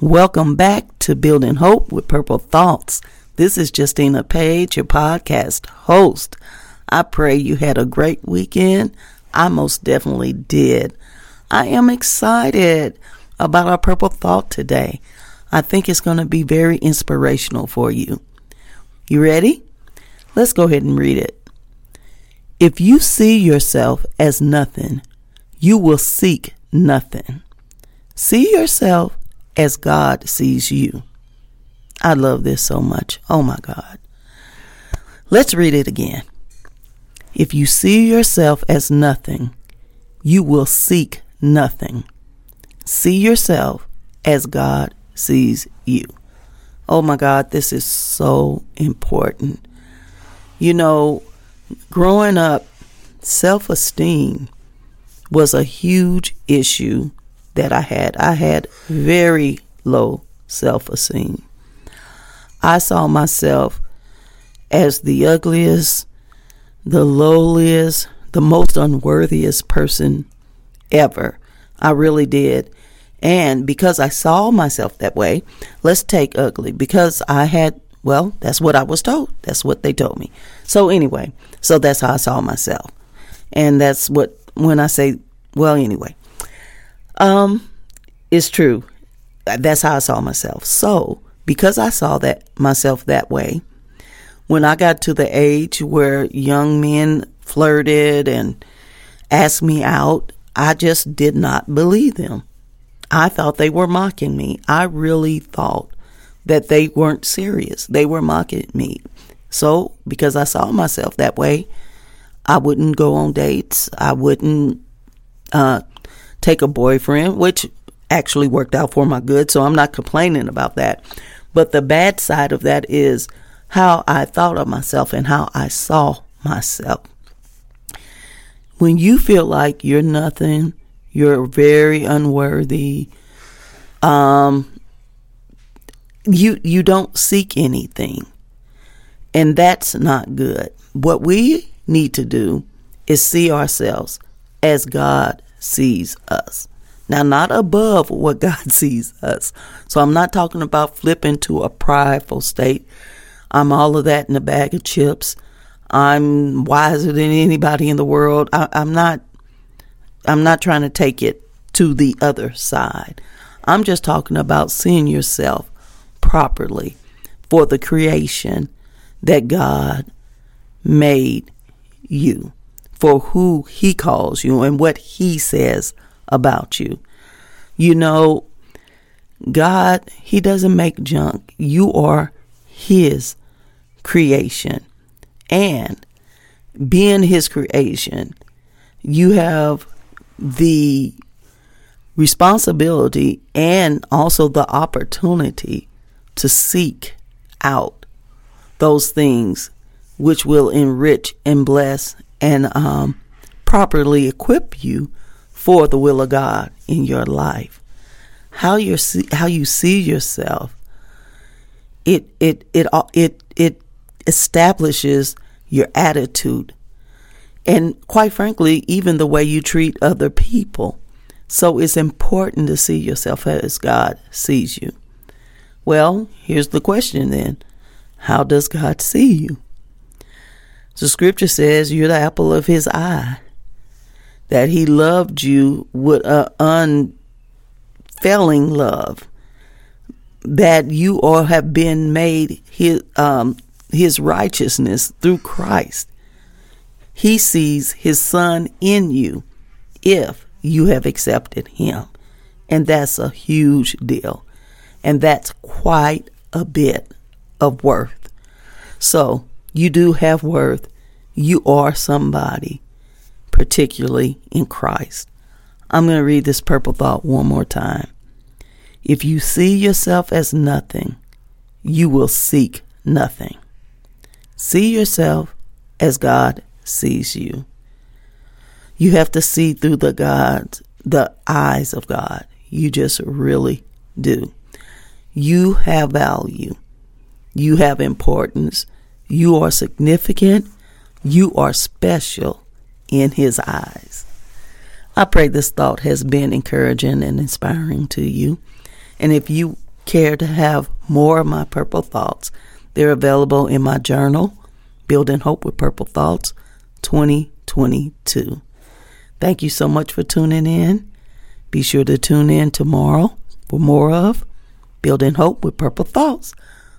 Welcome back to Building Hope with Purple Thoughts. This is Justina Page, your podcast host. I pray you had a great weekend. I most definitely did. I am excited about our Purple Thought today. I think it's going to be very inspirational for you. You ready? Let's go ahead and read it. If you see yourself as nothing, you will seek nothing. See yourself as God sees you. I love this so much. Oh my God. Let's read it again. If you see yourself as nothing, you will seek nothing. See yourself as God sees you. Oh my God, this is so important. You know, growing up, self esteem was a huge issue that I had. I had very low self esteem. I saw myself as the ugliest, the lowliest, the most unworthiest person ever. I really did. And because I saw myself that way, let's take ugly because I had, well, that's what I was told. That's what they told me. So, anyway, so that's how I saw myself. And that's what, when I say, well, anyway, um, it's true. That's how I saw myself. So, because I saw that myself that way, when I got to the age where young men flirted and asked me out, I just did not believe them. I thought they were mocking me. I really thought that they weren't serious. They were mocking me. So, because I saw myself that way, I wouldn't go on dates. I wouldn't uh, take a boyfriend, which actually worked out for my good, so I'm not complaining about that. But the bad side of that is how I thought of myself and how I saw myself. When you feel like you're nothing, you're very unworthy, um, you you don't seek anything. And that's not good. What we need to do is see ourselves as God sees us. Now, not above what God sees us. So I'm not talking about flipping to a prideful state. I'm all of that in a bag of chips. I'm wiser than anybody in the world. I, I'm not. I'm not trying to take it to the other side. I'm just talking about seeing yourself properly for the creation that God made you for who He calls you and what He says about you. You know, God, He doesn't make junk. You are His creation. And being His creation, you have the responsibility and also the opportunity to seek out those things which will enrich and bless and um, properly equip you for the will of God in your life. How you how you see yourself, it it it it it establishes your attitude, and quite frankly, even the way you treat other people. So it's important to see yourself as God sees you. Well, here's the question then: How does God see you? The scripture says you're the apple of his eye, that he loved you with an unfailing love, that you all have been made his, um, his righteousness through Christ. He sees his son in you if you have accepted him. And that's a huge deal. And that's quite a bit of worth. So you do have worth. You are somebody, particularly in Christ. I'm going to read this purple thought one more time. If you see yourself as nothing, you will seek nothing. See yourself as God sees you. You have to see through the God, the eyes of God. You just really do. You have value. You have importance. You are significant. You are special in His eyes. I pray this thought has been encouraging and inspiring to you. And if you care to have more of my purple thoughts, they're available in my journal, Building Hope with Purple Thoughts 2022. Thank you so much for tuning in. Be sure to tune in tomorrow for more of Building Hope with Purple Thoughts.